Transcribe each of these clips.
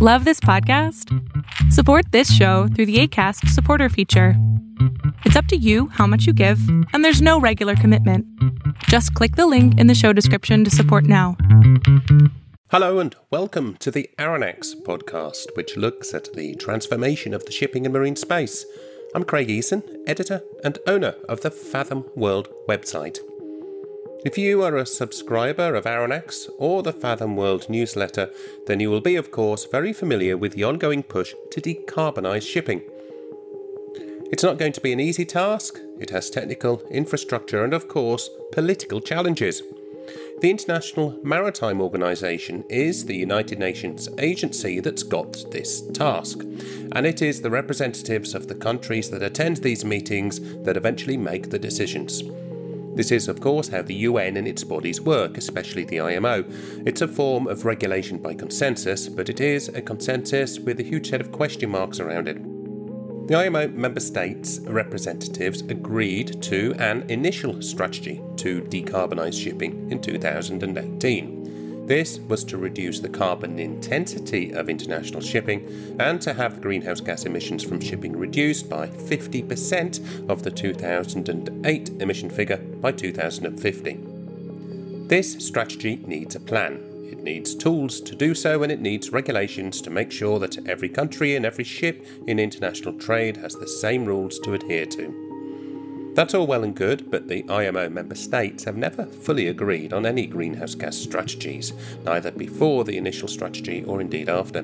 Love this podcast? Support this show through the ACAST supporter feature. It's up to you how much you give, and there's no regular commitment. Just click the link in the show description to support now. Hello and welcome to the Aronnax podcast, which looks at the transformation of the shipping and marine space. I'm Craig Eason, editor and owner of the Fathom World website. If you are a subscriber of Aronnax or the Fathom World newsletter, then you will be, of course, very familiar with the ongoing push to decarbonise shipping. It's not going to be an easy task, it has technical, infrastructure, and, of course, political challenges. The International Maritime Organization is the United Nations agency that's got this task, and it is the representatives of the countries that attend these meetings that eventually make the decisions. This is, of course, how the UN and its bodies work, especially the IMO. It's a form of regulation by consensus, but it is a consensus with a huge set of question marks around it. The IMO member states' representatives agreed to an initial strategy to decarbonise shipping in 2018. This was to reduce the carbon intensity of international shipping and to have the greenhouse gas emissions from shipping reduced by 50% of the 2008 emission figure by 2050. This strategy needs a plan. It needs tools to do so and it needs regulations to make sure that every country and every ship in international trade has the same rules to adhere to. That's all well and good, but the IMO member states have never fully agreed on any greenhouse gas strategies, neither before the initial strategy or indeed after.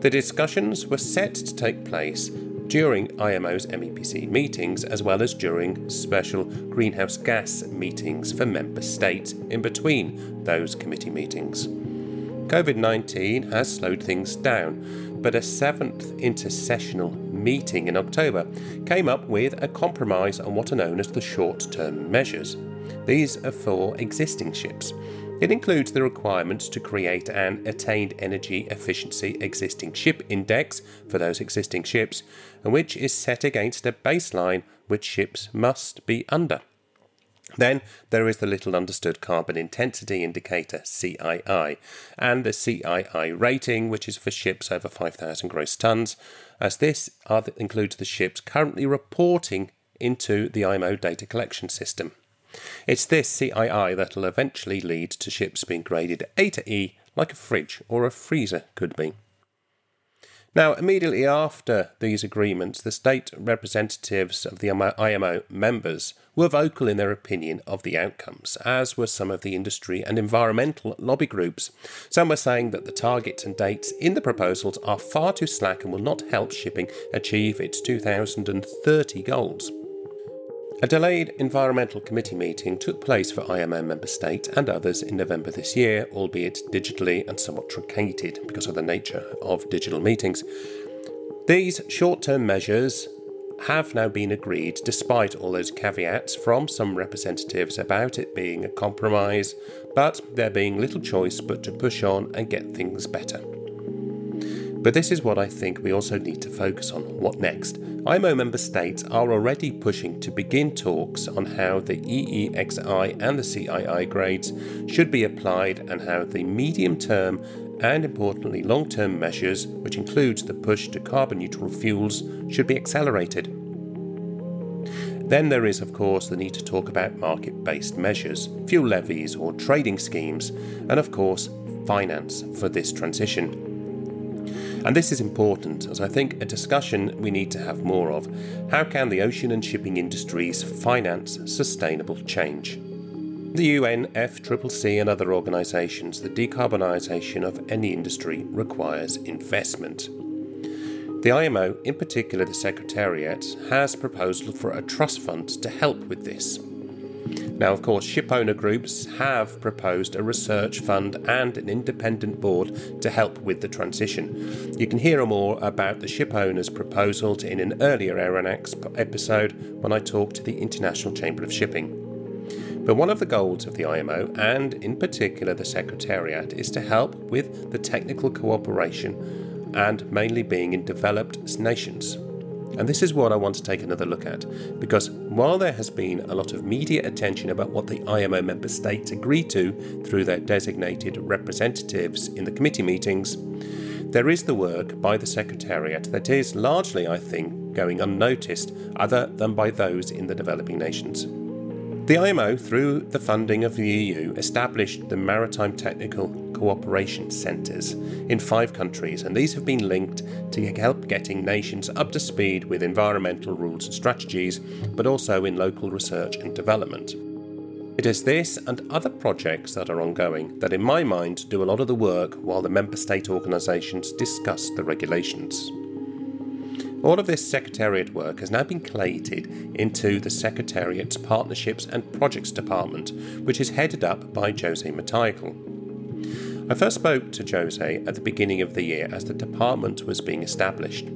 The discussions were set to take place during IMO's MEPC meetings as well as during special greenhouse gas meetings for member states in between those committee meetings. COVID 19 has slowed things down, but a seventh intersessional meeting in October came up with a compromise on what are known as the short term measures. These are for existing ships. It includes the requirements to create an attained energy efficiency existing ship index for those existing ships, which is set against a baseline which ships must be under. Then there is the little understood carbon intensity indicator, CII, and the CII rating, which is for ships over 5,000 gross tonnes, as this includes the ships currently reporting into the IMO data collection system. It's this CII that will eventually lead to ships being graded A to E like a fridge or a freezer could be. Now, immediately after these agreements, the state representatives of the IMO members were vocal in their opinion of the outcomes, as were some of the industry and environmental lobby groups. Some were saying that the targets and dates in the proposals are far too slack and will not help shipping achieve its 2030 goals. A delayed Environmental Committee meeting took place for IMO member states and others in November this year, albeit digitally and somewhat truncated because of the nature of digital meetings. These short term measures have now been agreed despite all those caveats from some representatives about it being a compromise, but there being little choice but to push on and get things better. But this is what I think we also need to focus on. What next? IMO member states are already pushing to begin talks on how the EEXI and the CII grades should be applied and how the medium term and importantly long term measures, which includes the push to carbon neutral fuels, should be accelerated. Then there is, of course, the need to talk about market based measures, fuel levies or trading schemes, and of course, finance for this transition. And this is important as I think a discussion we need to have more of. How can the ocean and shipping industries finance sustainable change? The UN, FCCC, and other organisations, the decarbonisation of any industry requires investment. The IMO, in particular the Secretariat, has proposal for a trust fund to help with this. Now, of course, shipowner groups have proposed a research fund and an independent board to help with the transition. You can hear more about the shipowners' proposals in an earlier Aronnax episode when I talked to the International Chamber of Shipping. But one of the goals of the IMO, and in particular the Secretariat, is to help with the technical cooperation and mainly being in developed nations. And this is what I want to take another look at, because while there has been a lot of media attention about what the IMO member states agree to through their designated representatives in the committee meetings, there is the work by the Secretariat that is largely, I think, going unnoticed other than by those in the developing nations. The IMO, through the funding of the EU, established the Maritime Technical Cooperation Centres in five countries, and these have been linked to help getting nations up to speed with environmental rules and strategies, but also in local research and development. It is this and other projects that are ongoing that, in my mind, do a lot of the work while the member state organisations discuss the regulations. All of this Secretariat work has now been collated into the Secretariat's Partnerships and Projects Department, which is headed up by Jose Matheickal. I first spoke to Jose at the beginning of the year as the department was being established.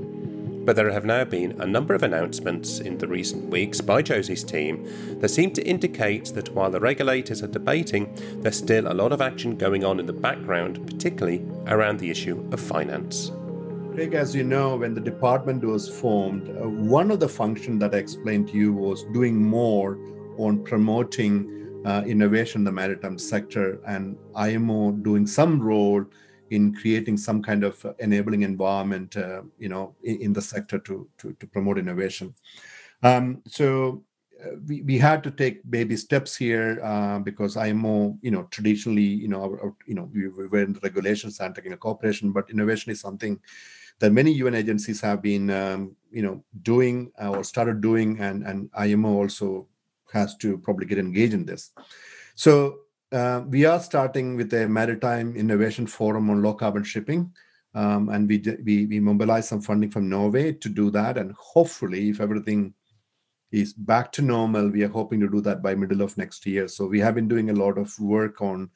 But there have now been a number of announcements in the recent weeks by Jose's team that seem to indicate that while the regulators are debating, there's still a lot of action going on in the background, particularly around the issue of finance. Craig, as you know, when the department was formed, uh, one of the functions that I explained to you was doing more on promoting uh, innovation in the maritime sector and IMO doing some role in creating some kind of enabling environment, uh, you know, in, in, the sector to, to, to promote innovation. Um, so uh, we, we had to take baby steps here uh, because IMO, you know, traditionally, you know, our, our, you know, we, we were in the regulations and technical cooperation, but innovation is something that many UN agencies have been, um, you know, doing uh, or started doing, and and IMO also has to probably get engaged in this. So uh, we are starting with a maritime innovation forum on low carbon shipping. Um, and we, we we mobilize some funding from Norway to do that, and hopefully, if everything is back to normal, we are hoping to do that by middle of next year. So we have been doing a lot of work on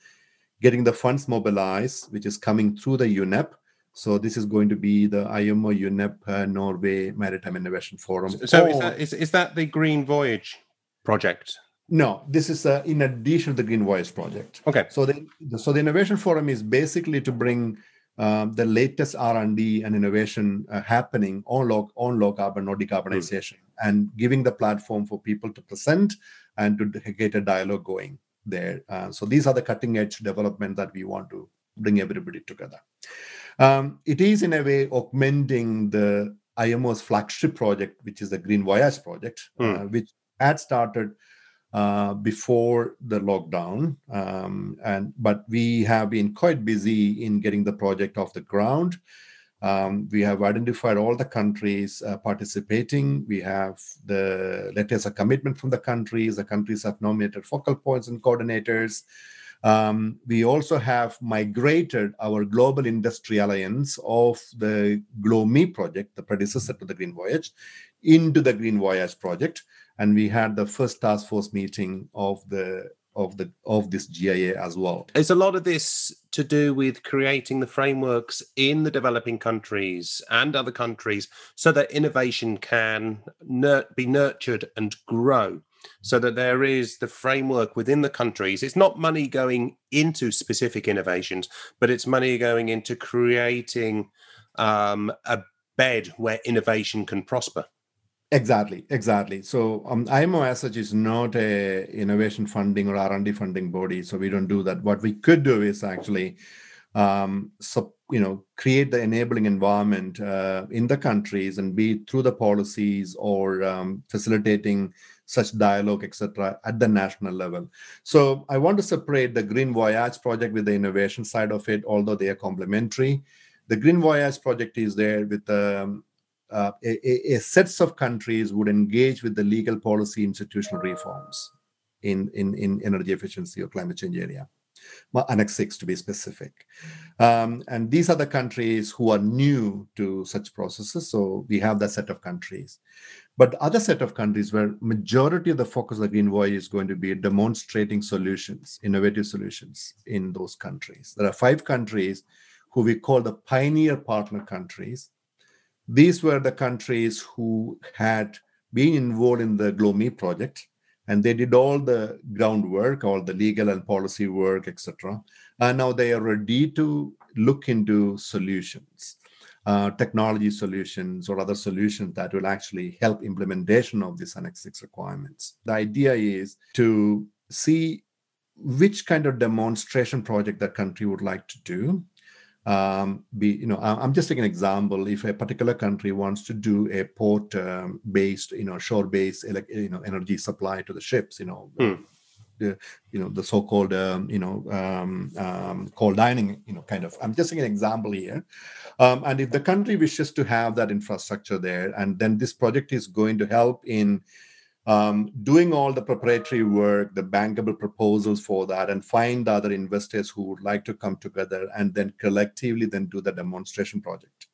getting the funds mobilized, which is coming through the UNEP, so this is going to be the IMO UNEP uh, Norway Maritime Innovation Forum. So is, that, is, is that the Green Voyage project? No, this is uh, in addition to the Green Voyage project. Okay. So the so the innovation forum is basically to bring um, the latest R&D and innovation uh, happening on low on low carbon or decarbonization, mm. And giving the platform for people to present and to get a dialogue going there. Uh, so these are the cutting edge development that we want to bring everybody together. Um, it is in a way augmenting the IMO's flagship project, which is the Green Voyage project, mm. uh, hmm. which had started uh, before the lockdown. Um, and but we have been quite busy in getting the project off the ground. Um, we have identified all the countries uh, participating. We have the letters of commitment from the countries. The countries have nominated focal points and coordinators. Um, we also have migrated our Global Industry Alliance of the GloMEEP project, the predecessor to the Green Voyage, into the Green Voyage project. And we had the first task force meeting of the of the of this GIA as well. Is a lot of this to do with creating the frameworks in the developing countries and other countries so that innovation can nur- be nurtured and grow so that there is the framework within the countries. It's not money going into specific innovations, but it's money going into creating um, a bed where innovation can prosper. Exactly, exactly. So um, IMO as such is not a innovation funding or R&D funding body, so we don't do that. What we could do is actually, um, you know, create the enabling environment uh, in the countries and be through the policies or um, facilitating such dialogue, etc., at the national level. So I want to separate the Green Voyage project with the innovation side of it, although they are complementary. The Green Voyage project is there with um, uh, a, a, sets of countries would engage with the legal policy institutional reforms in, in, in energy efficiency or climate change area. Annex 6 to be specific. Um, and these are the countries who are new to such processes. So we have that set of countries. But other set of countries where majority of the focus of the Green Voyage is going to be demonstrating solutions, innovative solutions in those countries. There are five countries who we call the pioneer partner countries. These were the countries who had been involved in the GloMEEP project, and they did all the groundwork, all the legal and policy work, etc. And now they are ready to look into solutions uh, technology solutions or other solutions that will actually help implementation of these Annex 6 requirements. The idea is to see which kind of demonstration project that country would like to do. Um, be you know i'm just taking an example. If a particular country wants to do a port um, based you know shore based you know energy supply to the ships you know Hmm. the you know the so-called um, you know um, um, cold ironing you know kind of. I'm just taking an example here. Um, and if the country wishes to have that infrastructure there and then this project is going to help in um, doing all the preparatory work, the bankable proposals for that, and find the other investors who would like to come together and then collectively then do the demonstration project.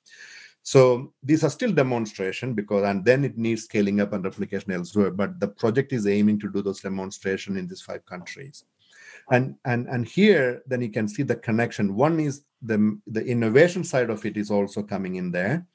So these are still demonstration because, and then it needs scaling up and replication elsewhere. But the project is aiming to do those demonstration in these five countries. And and and here, then you can see the connection. One is the the innovation side of it is also coming in there.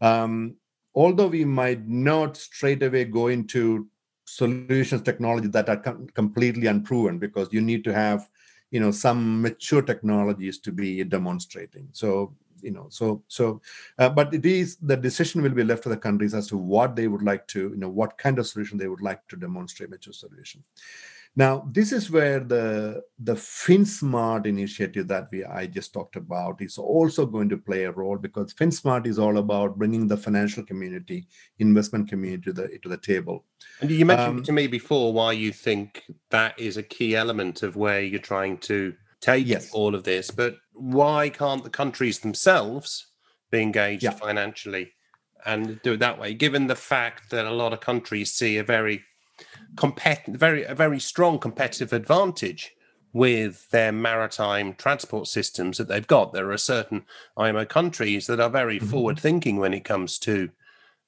Um, although we might not straight away go into solutions technology that are com- completely unproven because you need to have you know some mature technologies to be demonstrating. So you know so so uh, but it is the decision will be left to the countries as to what they would like to you know what kind of solution they would like to demonstrate mature solution now, this is where the the FinSmart initiative that we I just talked about is also going to play a role because FinSmart is all about bringing the financial community, investment community to the to the table. And you mentioned um, to me before why you think that is a key element of where you're trying to take yes. all of this, but why can't the countries themselves be engaged yeah. financially and do it that way? Given the fact that a lot of countries see a very compet- very a very strong competitive advantage with their maritime transport systems that they've got. There are certain IMO countries that are very mm-hmm. forward thinking when it comes to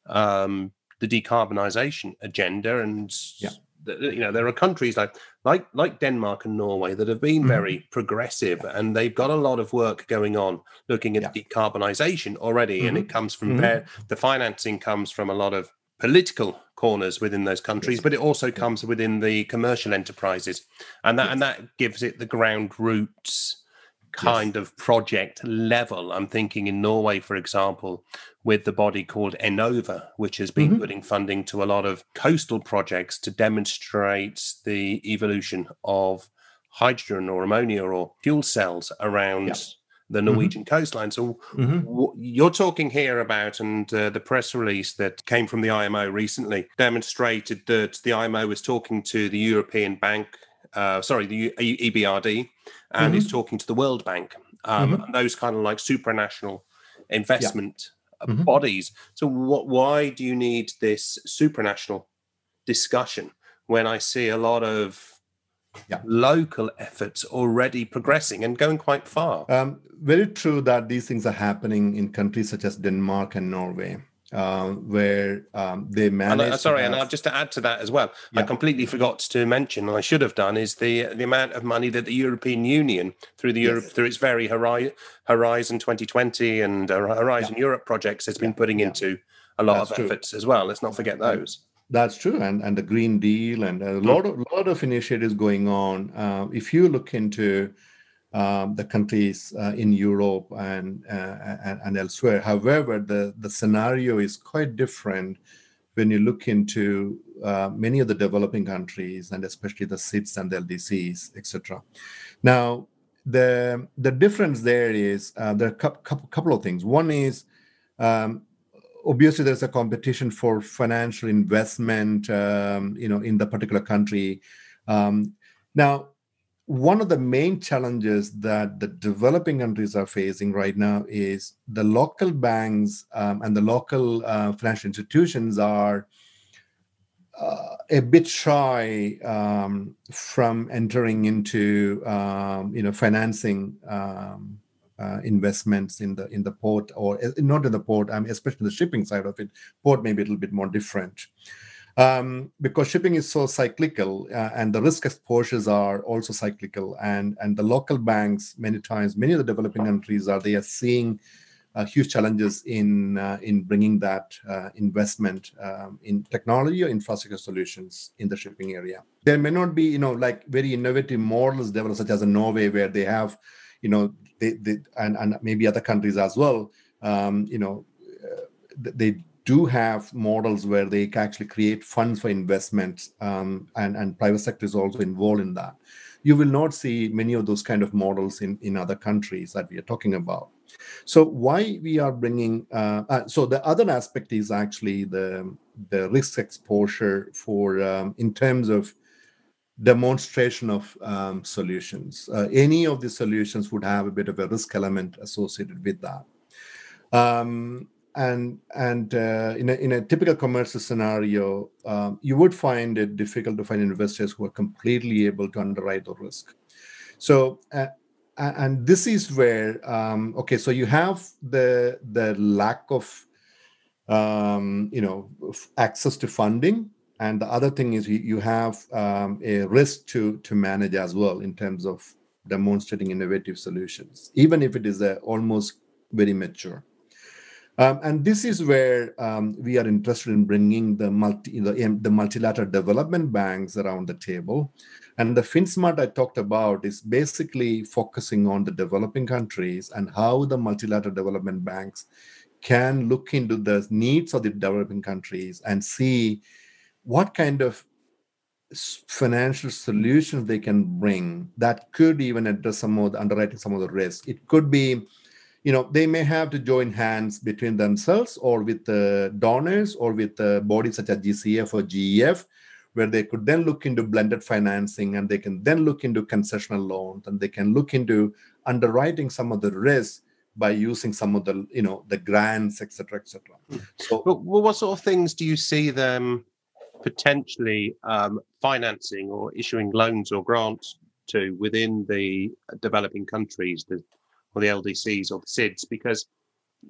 um, the decarbonisation agenda, and yeah. you know there are countries like like like Denmark and Norway that have been mm-hmm. very progressive, and they've got a lot of work going on looking at yeah. decarbonisation already, mm-hmm. and it comes from mm-hmm. there. The financing comes from a lot of political corners within those countries, yes. but it also comes within the commercial enterprises, and that yes. and that gives it the ground roots kind yes. of project level. I'm thinking in Norway, for example, with the body called Enova, which has been mm-hmm. putting funding to a lot of coastal projects to demonstrate the evolution of hydrogen or ammonia or fuel cells around the mm-hmm. Norwegian mm-hmm. coastline. So mm-hmm. w- you're talking here about, and uh, the press release that came from the IMO recently demonstrated that the IMO was talking to the European Bank, uh, sorry, the U- EBRD, and mm-hmm. is talking to the World Bank, um, mm-hmm. and those kind of like supranational investment yeah. Mm-hmm. bodies. So what? Why do you need this supranational discussion when I see a lot of yeah. local efforts already progressing and going quite far. Um, very true that these things are happening in countries such as Denmark and Norway. Uh, where um, they manage. And, uh, sorry, have... and I'll just to add to that as well. Yeah. I completely forgot to mention, and I should have done, is the the amount of money that the European Union, through the yes. Europe, through its very Horizon 2020 and uh, Horizon yeah. Europe projects, has been putting into a lot That's of true. efforts as well. Let's not forget those. That's true, and and the Green Deal and a lot of lot of initiatives going on. Uh, if you look into um, the countries uh, in Europe and, uh, and, and elsewhere, however, the the scenario is quite different when you look into uh, many of the developing countries and especially the SIDS and the LDCs, etc. Now, the the difference there is uh, there are a couple, couple of things. One is um, obviously there's a competition for financial investment um, you know in the particular country. Um, now one of the main challenges that the developing countries are facing right now is the local banks um, and the local uh, financial institutions are uh, a bit shy um, from entering into um, you know financing um, uh, investments in the in the port or uh, not in the port I mean, especially the shipping side of it port may be a little bit more different um, because shipping is so cyclical uh, and the risk exposures are also cyclical and and the local banks many times many of the developing countries are they are seeing uh, huge challenges in uh, in bringing that uh, investment um, in technology or infrastructure solutions in the shipping area. There may not be, you know, like very innovative models developed, such as in Norway, where they have you know they, they and, and maybe other countries as well um, you know uh, they do have models where they actually create funds for investments um, and and private sector is also involved in that you will not see many of those kind of models in, in other countries that we are talking about. So why we are bringing, uh, uh, so the other aspect is actually the, the risk exposure for, um, in terms of demonstration of um, solutions. Uh, any of the solutions would have a bit of a risk element associated with that. Um, and and uh, in, a, in a typical commercial scenario, um, you would find it difficult to find investors who are completely able to underwrite the risk. So, uh, and this is where um, okay, so you have the the lack of um, you know access to funding, and the other thing is you, you have um, a risk to to manage as well in terms of demonstrating innovative solutions, even if it is a, almost very mature. Um, and this is where um, we are interested in bringing the multi the, the multilateral development banks around the table. And the FinSmart I talked about is basically focusing on the developing countries and how the multilateral development banks can look into the needs of the developing countries and see what kind of financial solutions they can bring that could even address some of the underwriting some of the risk. It could be you know they may have to join hands between themselves or with the donors or with the bodies such as gcf or gef where they could then look into blended financing and they can then look into concessional loans and they can look into underwriting some of the risk by using some of the you know the grants etc etc hmm. so well, what sort of things do you see them potentially um, financing or issuing loans or grants to within the developing countries the or the LDCs or the SIDS because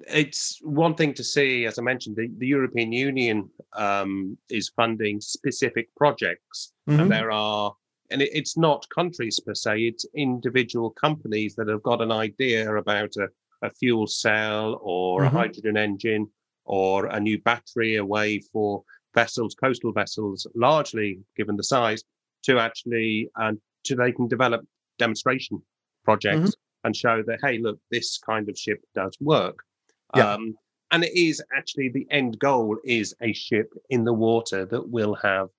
it's one thing to see, as I mentioned, the, the European Union um, is funding specific projects, mm-hmm. and there are, and it, it's not countries per se, it's individual companies that have got an idea about a, a fuel cell or mm-hmm. a hydrogen engine or a new battery, a way for vessels, coastal vessels, largely given the size, to actually and to they can develop demonstration projects. Mm-hmm and show that hey look this kind of ship does work yeah. Um, and it is actually the end goal is a ship in the water that will have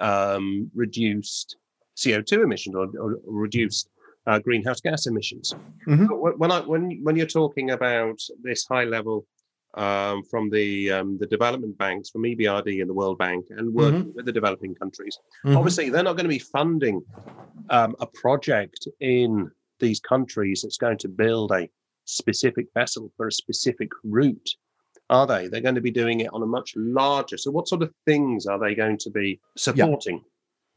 um, reduced CO2 emissions or, or reduced uh, greenhouse gas emissions. Mm-hmm. When I when when you're talking about this high level um, from the um, the development banks, from EBRD and the World Bank, and working mm-hmm. with the developing countries, mm-hmm. obviously they're not going to be funding um, a project in these countries that's going to build a specific vessel for a specific route are they they're going to be doing it on a much larger so what sort of things are they going to be supporting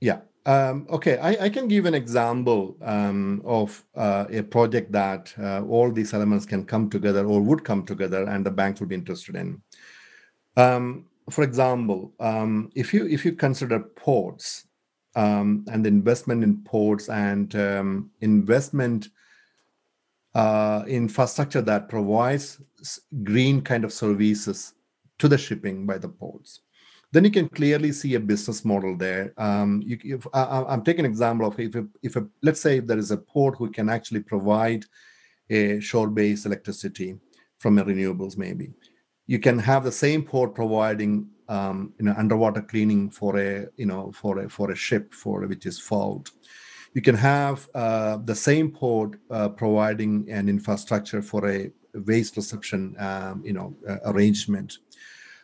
yeah, yeah. Um, okay I, I, can give an example um, of uh, a project that uh, all these elements can come together or would come together and the banks would be interested in. Um, for example um, if you if you consider ports um, and the investment in ports and um, investment uh, infrastructure that provides green kind of services to the shipping by the ports then you can clearly see a business model there. Um, you, if, I, am taking an example of if, a, if a, let's say there is a port who can actually provide a shore-based electricity from renewables, maybe. You can have the same port providing um, you know underwater cleaning for a you know for a for a ship for which is fault. You can have uh, the same port uh, providing an infrastructure for a waste reception um, you know uh, arrangement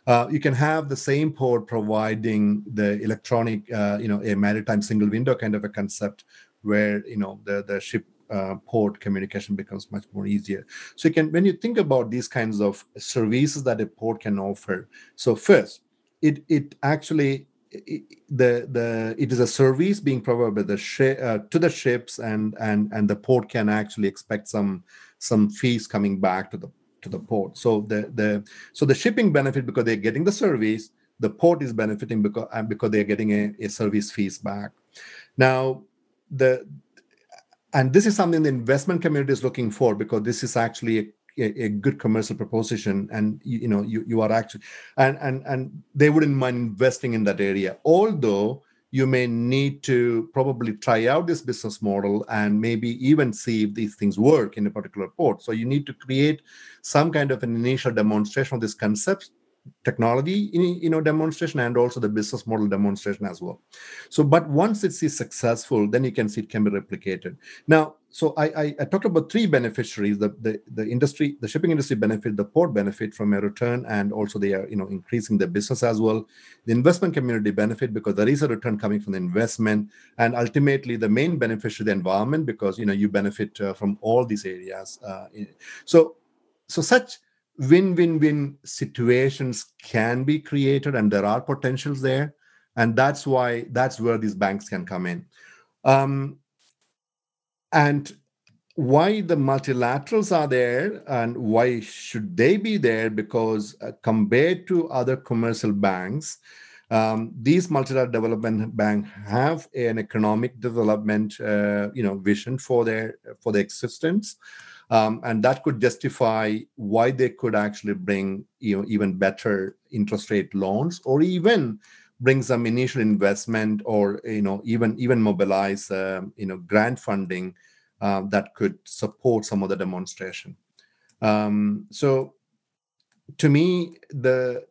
uh, you can have the same port providing the electronic uh, you know a maritime single window kind of a concept where you know the the ship uh, port communication becomes much more easier. So you can, when you think about these kinds of services that a port can offer. So first, it it actually it, the the it is a service being provided the uh, to the ships and and and the port can actually expect some some fees coming back to the to the port. So the the so the shipping benefit because they're getting the service the port is benefiting because uh, because they're getting a, a service fees back. Now the and this is something the investment community is looking for because this is actually a a, a, good commercial proposition and you, you, know you, you are actually and and and they wouldn't mind investing in that area. Although you may need to probably try out this business model and maybe even see if these things work in a particular port. So you need to create some kind of an initial demonstration of this concept technology you know demonstration and also the business model demonstration as well. So but once it is successful then you can see it can be replicated. Now so I, I, I talked about three beneficiaries the, the the industry the shipping industry benefit the port benefit from a return and also they are you know increasing their business as well. The investment community benefit because there is a return coming from the investment and ultimately the main beneficiary the environment because you know you benefit uh, from all these areas uh, so so such win-win-win situations can be created and there are potentials there. And that's why that's where these banks can come in. Um, and why the multilaterals are there and why should they be there? Because uh, compared to other commercial banks um, these multilateral development banks have an economic development uh, you know vision for their for their existence um, and that could justify why they could actually bring you know even better interest rate loans or even bring some initial investment or you know even even mobilize uh, you know grant funding uh, that could support some of the demonstration. Um, so to me the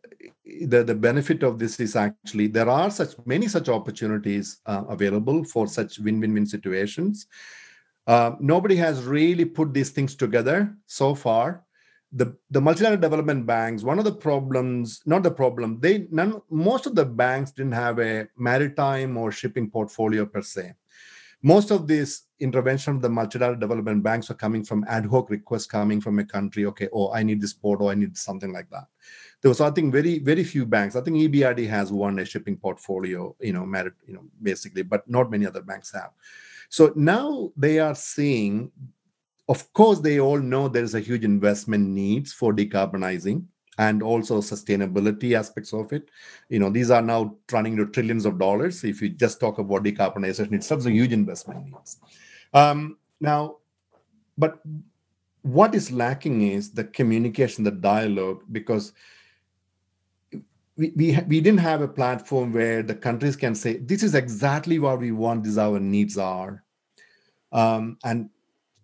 the, the benefit of this is actually there are such many such opportunities uh, available for such win-win-win situations uh, nobody has really put these things together so far. The, the multilateral development banks, one of the problems, not the problem, they none most of the banks didn't have a maritime or shipping portfolio per se. Most of these intervention of the multilateral development banks are coming from ad hoc requests coming from a country. Okay, oh, I need this port, or I need something like that. There was, I think, very, very few banks. I think EBRD has one a shipping portfolio, you know, merit, you know, basically, but not many other banks have. So now they are seeing, of course, they all know there's a huge investment needs for decarbonizing and also sustainability aspects of it. You know, these are now running to trillions of dollars. If you just talk about decarbonization itself, it's a huge investment needs. Um, now, but what is lacking is the communication, the dialogue, because we, we, we didn't have a platform where the countries can say this is exactly what we want these our needs are. Um, and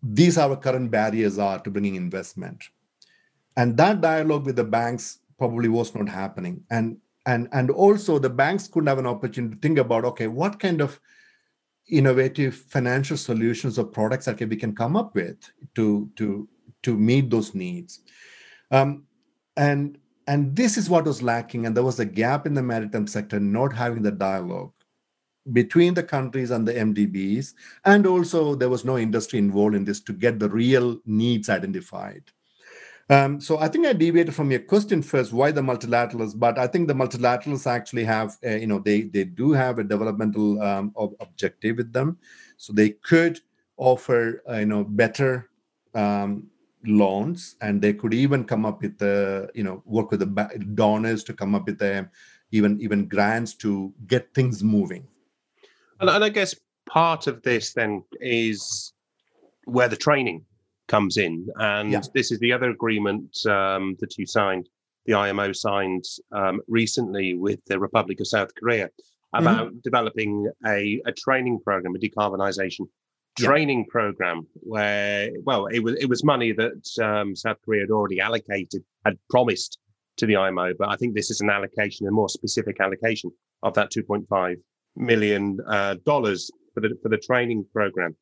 these are our current barriers are to bringing investment. And that dialogue with the banks probably was not happening. And and and also the banks couldn't have an opportunity to think about okay what kind of innovative financial solutions or products that we can come up with to to to meet those needs. Um, and and this is what was lacking. And there was a gap in the maritime sector not having the dialogue between the countries and the MDBs. And also, there was no industry involved in this to get the real needs identified. Um, so I think I deviated from your question first. Why the multilaterals? But I think the multilaterals actually have, uh, you know, they they do have a developmental um, objective with them, so they could offer, uh, you know, better um, loans and they could even come up with the you know work with the donors to come up with the even even grants to get things moving and, and i guess part of this then is where the training comes in and yeah. this is the other agreement um, that you signed the imo signed um, recently with the republic of south korea mm-hmm. about mm-hmm. developing a, a training program a decarbonisation training yeah. program where well it was it was money that um, South Korea had already allocated had promised to the IMO but I think this is an allocation a more specific allocation of that 2.5 million uh, dollars for the for the training program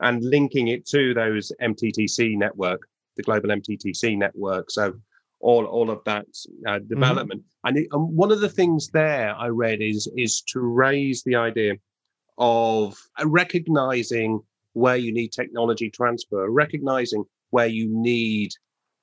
and linking it to those MTCC network the global MTCC network so all all of that uh, mm-hmm. development mm-hmm. and, it, and one of the things there I read is is to raise the idea of recognizing where you need technology transfer, recognizing where you need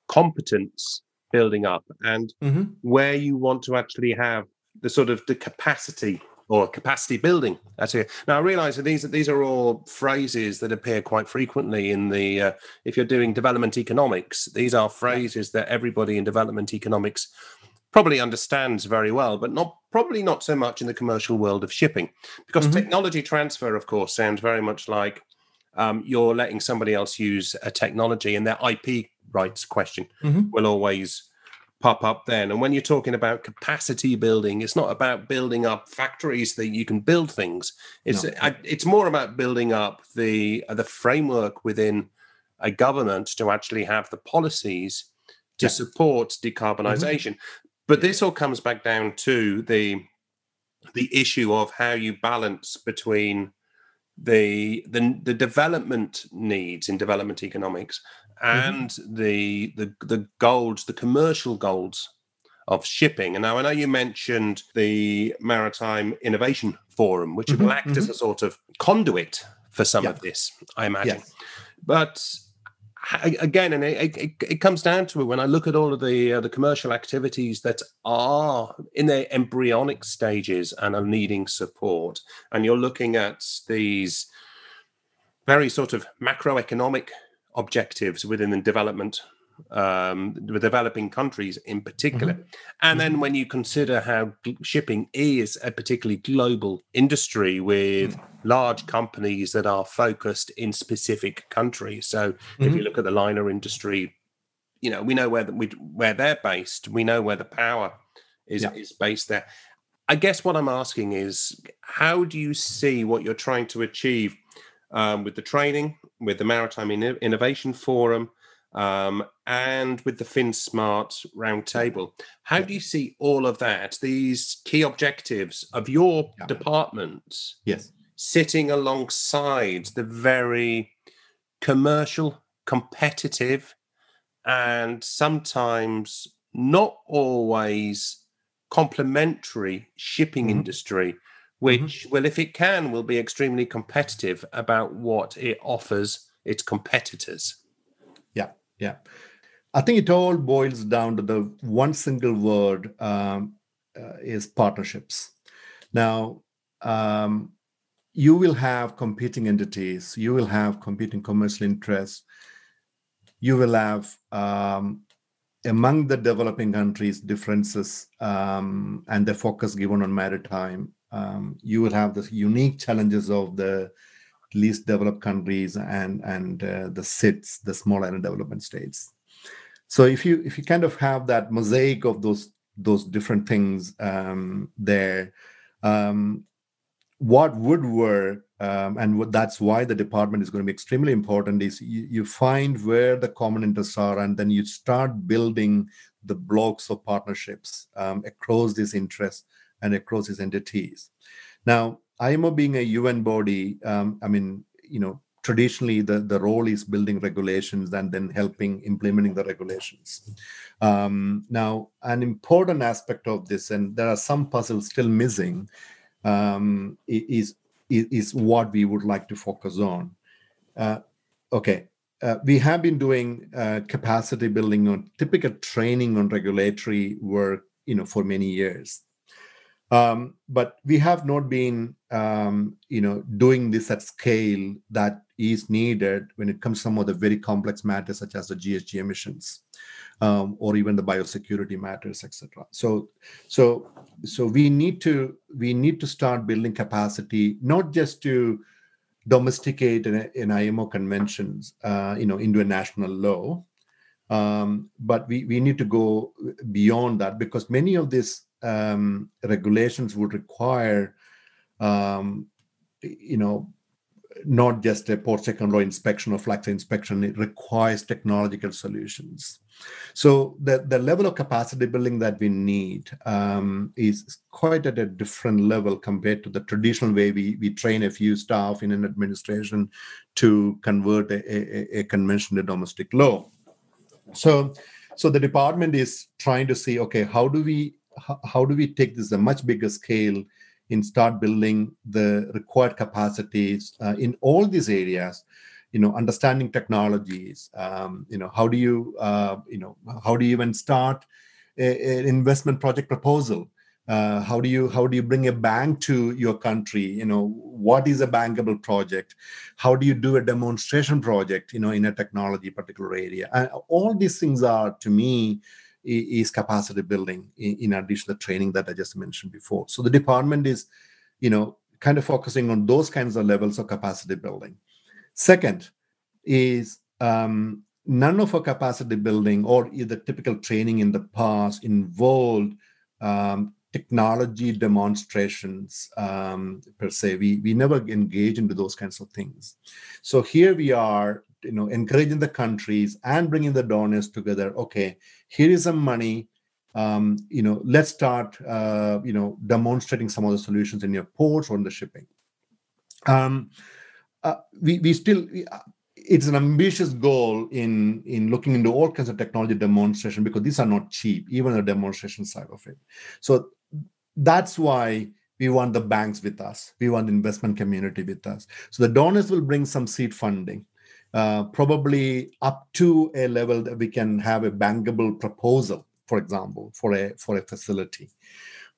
competence building up and mm-hmm. where you want to actually have the sort of the capacity or capacity building. That's it. Now I realise that these these are all phrases that appear quite frequently in the uh, if you're doing development economics. These are phrases that everybody in development economics probably understands very well, but not probably not so much in the commercial world of shipping, because mm-hmm. technology transfer, of course, sounds very much like um, you're letting somebody else use a technology, and their IP rights question mm-hmm. will always pop up then. And when you're talking about capacity building, it's not about building up factories that you can build things. It's no. I, it's more about building up the uh, the framework within a government to actually have the policies to yeah. support decarbonization. Mm-hmm. But this all comes back down to the the issue of how you balance between the the, the development needs in development economics mm-hmm. and mm-hmm. the the the goals, the commercial goals of shipping. And now I know you mentioned the Maritime Innovation Forum, which mm-hmm, will act mm-hmm. as a sort of conduit for some yeah. of this, I imagine. Yeah. But again, and it, it, it, comes down to it when I look at all of the uh, the commercial activities that are in their embryonic stages and are needing support, and you're looking at these very sort of macroeconomic objectives within the development um, the developing countries in particular. Mm-hmm. And then mm-hmm. when you consider how shipping is a particularly global industry with mm-hmm. large companies that are focused in specific countries. So if you mm-hmm. look at the liner industry, you know, we know where the, we, where they're based. We know where the power is, yeah. is based there. I guess what I'm asking is, how do you see what you're trying to achieve um, with the training, with the Maritime Innovation Forum, um, and with the FinSmart roundtable. How do you see all of that, these key objectives of your yeah. department? Yes. Sitting alongside the very commercial, competitive, and sometimes not always complementary shipping mm-hmm. industry, which, mm-hmm. well, if it can, will be extremely competitive about what it offers its competitors. Yeah. I think it all boils down to the one single word um, uh, is partnerships. Now, um, you will have competing entities, you will have competing commercial interests, you will have um, among the developing countries differences um, and the focus given on maritime. Um, you will have the unique challenges of the least developed countries and and uh, the SIDS, the small island development states. So if you if you kind of have that mosaic of those those different things um, there, um, what would work, um, and what, that's why the department is going to be extremely important, is you, you find where the common interests are, and then you start building the blocks of partnerships um, across these interests and across these entities. Now, IMO being a UN body, um, I mean, you know, traditionally the, the role is building regulations and then helping implementing the regulations. Um, now, an important aspect of this, and there are some puzzles still missing, um, is, is, what we would like to focus on. Uh, okay, uh, we have been doing uh, capacity building on typical training on regulatory work, you know, for many years. Um, but we have not been, um, you know, doing this at scale that is needed when it comes to some of the very complex matters such as the GHG emissions, um, or even the biosecurity matters, etc. So, so, so we need to we need to start building capacity not just to domesticate an, an IMO conventions, uh, you know, into a national law, um, but we, we need to go beyond that because many of these um, regulations would require, um, you know, not just a port second law inspection or flag inspection, it requires technological solutions. So the, the level of capacity building that we need um, is quite at a different level compared to the traditional way we, we train a few staff in an administration to convert a, a, a convention to domestic law. So so the department is trying to see, okay, how do we how do we take this a much bigger scale and start building the required capacities uh, in all these areas? You know understanding technologies um, you know how do you uh, you know how do you even start an investment project proposal? Uh, how do you how do you bring a bank to your country? You know what is a bankable project? How do you do a demonstration project you know in a technology particular area? And all these things are to me is capacity building in, addition to the training that I just mentioned before. So the department is, you know, kind of focusing on those kinds of levels of capacity building. Second is um, none of our capacity building or the typical training in the past involved um, technology demonstrations um, per se. We we never engage into those kinds of things. So here we are you know encouraging the countries and bringing the donors together okay here is some money um, you know, let's start, uh, you know, demonstrating some of the solutions in your ports or in the shipping. Um, uh, we we still uh, it's an ambitious goal in in looking into all kinds of technology demonstration because these are not cheap, even the demonstration side of it. So that's why we want the banks with us. We want the investment community with us. So the donors will bring some seed funding. Uh, probably up to a level that we can have a bankable proposal for example, for a for a facility.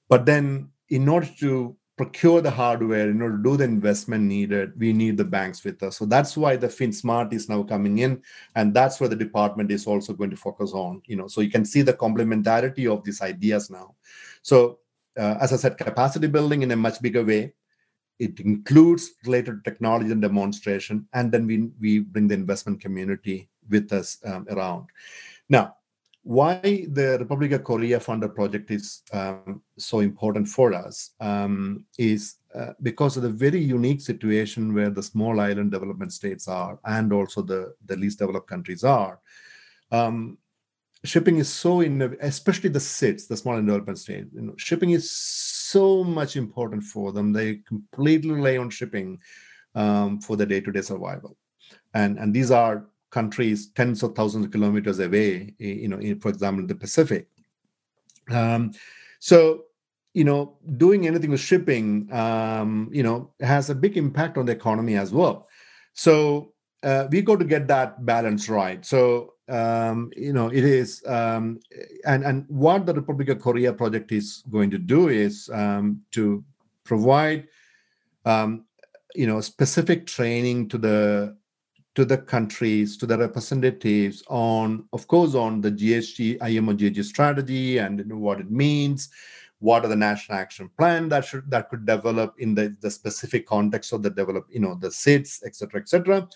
But then, in order to procure the hardware, in order to do the investment needed, we need the banks with us. So that's why the FinSmart is now coming in, and that's where the department is also going to focus on. You know, so you can see the complementarity of these ideas now. So, uh, as I said, capacity building in a much bigger way. It includes related technology and demonstration, and then we we bring the investment community with us um, around. Now, why the Republic of Korea Funder project is um, so important for us um, is uh, because of the very unique situation where the small island development states are and also the, the least developed countries are. Um, shipping is so in especially the SIDS, the small island development states. You know, shipping is much important for them. They completely rely on shipping um, for the day-to-day survival, and and these are countries tens of thousands of kilometers away, you know, in, for example, the Pacific. Um, so, you know, doing anything with shipping, um, you know, has a big impact on the economy as well. So uh, we got to get that balance right. So, um, you know, it is, um, and and what the Republic of Korea project is going to do is um, to provide, um, you know, specific training to the to the countries, to the representatives on, of course, on the GHG, IMO GHG strategy and what it means, what are the national action plan that should that could develop in the, the specific context of the develop, you know, the SIDS, et cetera, et cetera.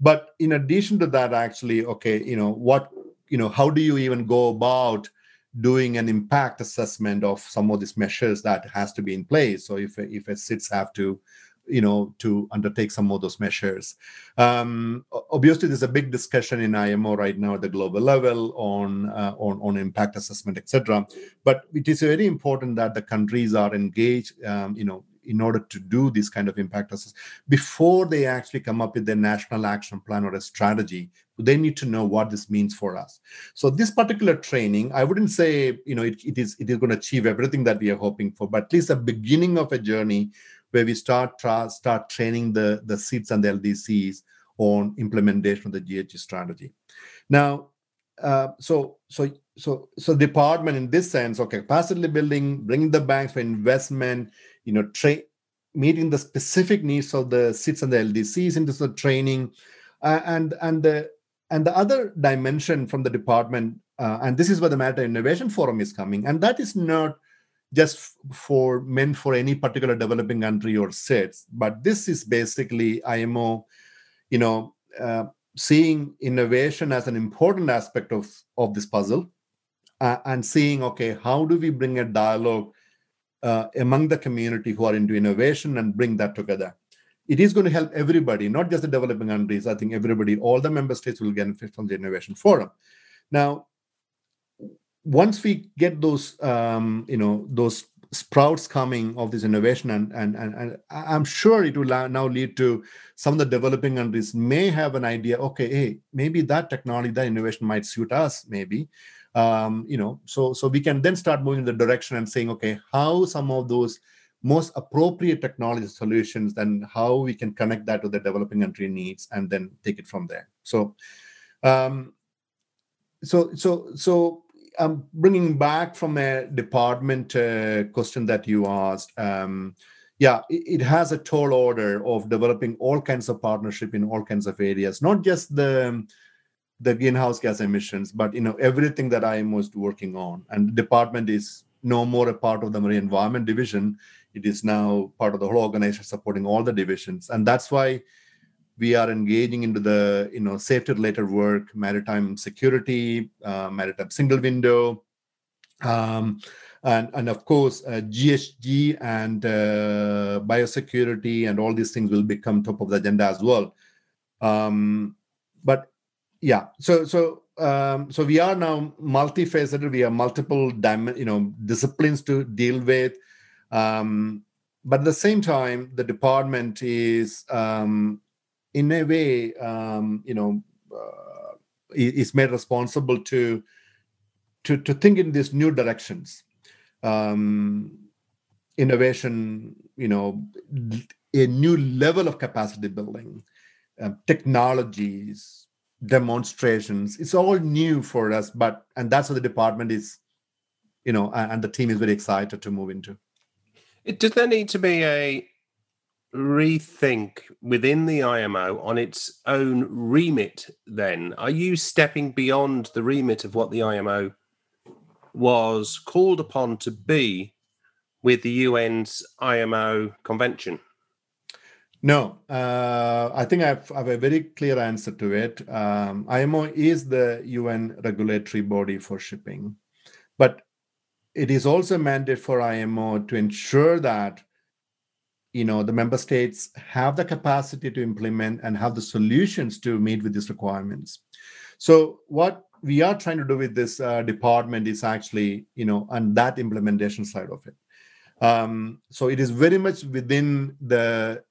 But in addition to that, actually, okay, you know, what, you know, how do you even go about doing an impact assessment of some of these measures that has to be in place? So if if a SIDS have to you know to undertake some of those measures um, obviously there's a big discussion in imo right now at the global level on uh, on, on impact assessment etc but it is very important that the countries are engaged um, you know in order to do this kind of impact assessment before they actually come up with their national action plan or a strategy they need to know what this means for us so this particular training i wouldn't say you know it, it is it is going to achieve everything that we are hoping for but at least a beginning of a journey where we start tra- start training the the SIDS and the LDCs on implementation of the GHG strategy. Now, uh, so so so so department in this sense, okay, capacity building, bringing the banks for investment, you know, train meeting the specific needs of the SIDS and the LDCs into the training, uh, and and the and the other dimension from the department, uh, and this is where the Maritime Innovation Forum is coming, and that is not just for meant for any particular developing country or SIDS. But this is basically IMO, you know, uh, seeing innovation as an important aspect of of this puzzle, uh, and seeing okay, how do we bring a dialogue uh, among the community who are into innovation and bring that together. It is going to help everybody, not just the developing countries. I think everybody, all the member states will benefit from the innovation forum. Now, once we get those um, you know those sprouts coming of this innovation and, and and and i'm sure it will now lead to some of the developing countries may have an idea okay hey maybe that technology that innovation might suit us maybe um, you know so so we can then start moving in the direction and saying okay how some of those most appropriate technology solutions and how we can connect that to the developing country needs and then take it from there. So um so so so um, bringing back from a department uh, question that you asked, um, yeah, it, it, has a tall order of developing all kinds of partnership in all kinds of areas, not just the the greenhouse gas emissions, but you know everything that IMO's working on. And the department is no more a part of the marine environment division; it is now part of the whole organization supporting all the divisions, and that's why we are engaging into the you know safety related work maritime security uh, maritime single window um, and and of course uh, ghg and uh, biosecurity and all these things will become top of the agenda as well um, but yeah so so um, so we are now multifaceted. We have multiple dim- you know disciplines to deal with. Um, but at the same time, the department is um, in a way, um, you know, uh, is made responsible to to to think in these new directions. Um, innovation, you know, a new level of capacity building, uh, technologies, demonstrations. It's all new for us, but and that's what the department is, you know, and the team is very excited to move into. it Does there need to be a rethink within the IMO on its own remit then? Are you stepping beyond the remit of what the IMO was called upon to be with the UN's IMO convention? No, uh, I think I have, a very clear answer to it. Um, IMO is the UN regulatory body for shipping, but it is also a mandate for IMO to ensure that you know the member states have the capacity to implement and have the solutions to meet with these requirements. So what we are trying to do with this uh, department is actually you know on that implementation side of it. Um, so it is very much within the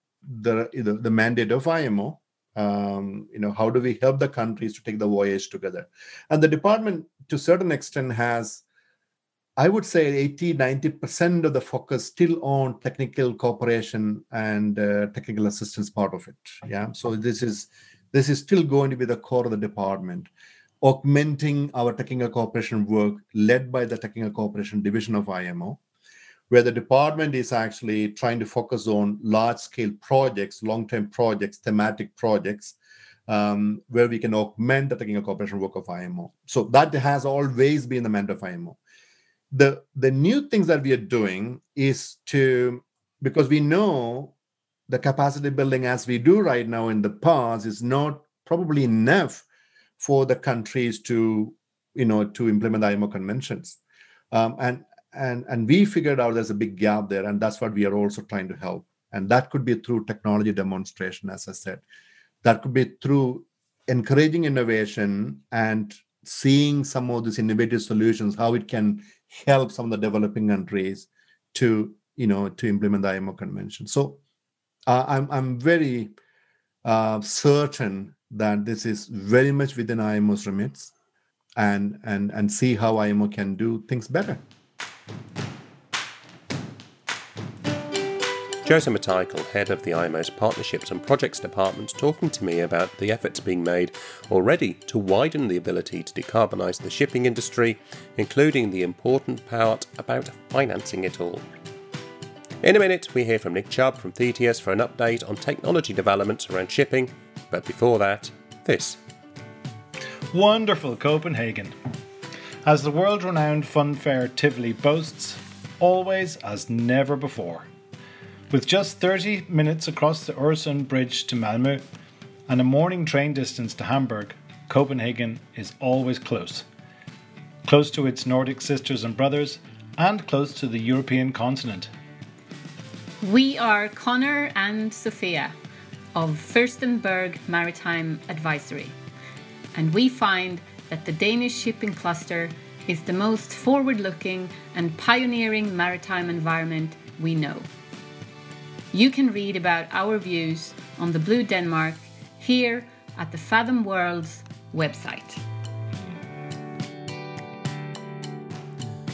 the the, the mandate of IMO. Um, you know, how do we help the countries to take the voyage together? And the department, to a certain extent, has I would say 80, 90% of the focus still on technical cooperation and uh, technical assistance part of it. Yeah. So this is this is still going to be the core of the department, augmenting our technical cooperation work led by the technical cooperation division of IMO where the department is actually trying to focus on large scale projects, long term projects, thematic projects, um, where we can augment the technical cooperation work of IMO. So that has always been the mandate of IMO. The, the new things that we are doing is to, because we know the capacity building as we do right now in the past is not probably enough for the countries to, you know, to implement the IMO conventions. Um, and and and we figured out there's a big gap there and that's what we are also trying to help. And that could be through technology demonstration as i said. That could be through encouraging innovation and seeing some of these innovative solutions how it can help some of the developing countries to you know to implement the imo convention. So uh, i'm i'm very uh, certain that this is very much within imo's remits and and and see how imo can do things better Joseph Matheickal, head of the IMO's Partnerships and Projects Department, talking to me about the efforts being made already to widen the ability to decarbonise the shipping industry, including the important part about financing it all. In a minute, we hear from Nick Chubb from Thetius for an update on technology developments around shipping, but before that, this. Wonderful Copenhagen. As the world renowned fun fair Tivoli boasts, always as never before. With just 30 minutes across the Øresund Bridge to Malmö and a morning train distance to Hamburg, Copenhagen is always close. Close to its Nordic sisters and brothers, and close to the European continent. We are Connor and Sophia of Furstenberg Maritime Advisory, and we find that the Danish shipping cluster is the most forward looking and pioneering maritime environment we know. You can read about our views on the Blue Denmark here at the Fathom World's website.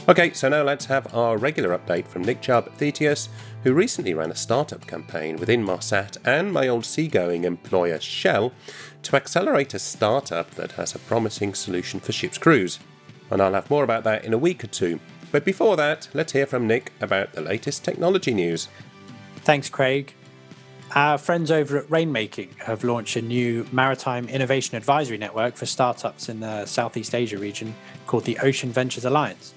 Okay, so now let's have our regular update from Nick Chubb at Thetius, who recently ran a startup campaign with Inmarsat and my old seagoing employer Shell to accelerate a startup that has a promising solution for ship's crews. And I'll have more about that in a week or two. But before that, let's hear from Nick about the latest technology news. Thanks, Craig. Our friends over at Rainmaking have launched a new maritime innovation advisory network for startups in the Southeast Asia region called the Ocean Ventures Alliance.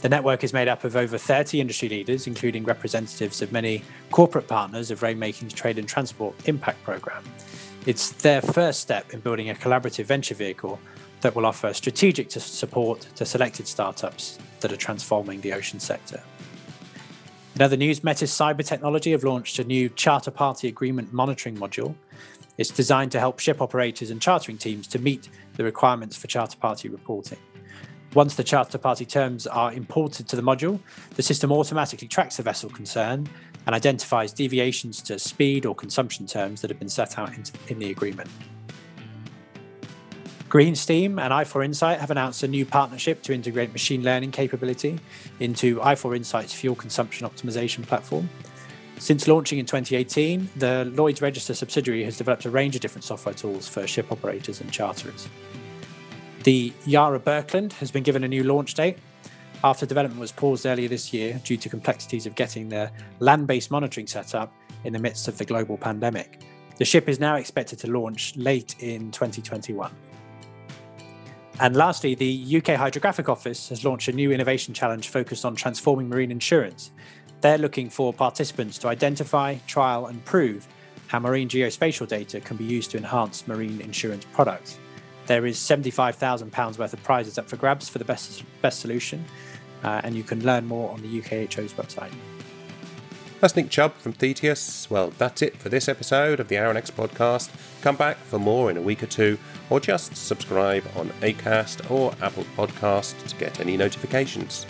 The network is made up of over 30 industry leaders, including representatives of many corporate partners of Rainmaking's Trade and Transport Impact Programme. It's their first step in building a collaborative venture vehicle that will offer strategic support to selected startups that are transforming the ocean sector. In other news, Metis Cyber Technology have launched a new charter party agreement monitoring module. It's designed to help ship operators and chartering teams to meet the requirements for charter party reporting. Once the charter party terms are imported to the module, the system automatically tracks the vessel concerned and identifies deviations to speed or consumption terms that have been set out in, the agreement. Greensteam and i4 Insight have announced a new partnership to integrate machine learning capability into i4 Insight's fuel consumption optimization platform. Since launching in 2018, the Lloyd's Register subsidiary has developed a range of different software tools for ship operators and charterers. The Yara Birkeland has been given a new launch date after development was paused earlier this year due to complexities of getting the land based monitoring set up in the midst of the global pandemic. The ship is now expected to launch late in 2021. And lastly, the UK Hydrographic Office has launched a new innovation challenge focused on transforming marine insurance. They're looking for participants to identify, trial, and prove how marine geospatial data can be used to enhance marine insurance products. There is £75,000 worth of prizes up for grabs for the best, best solution, uh, and you can learn more on the UKHO's website. That's Nick Chubb from Thetius. Well, that's it for this episode of the Aranex podcast. Come back for more in a week or two, or just subscribe on Acast or Apple Podcast to get any notifications.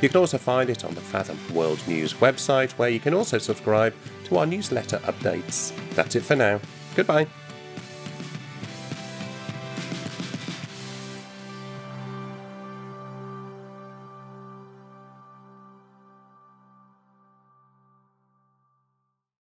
You can also find it on the Fathom World News website, where you can also subscribe to our newsletter updates. That's it for now. Goodbye.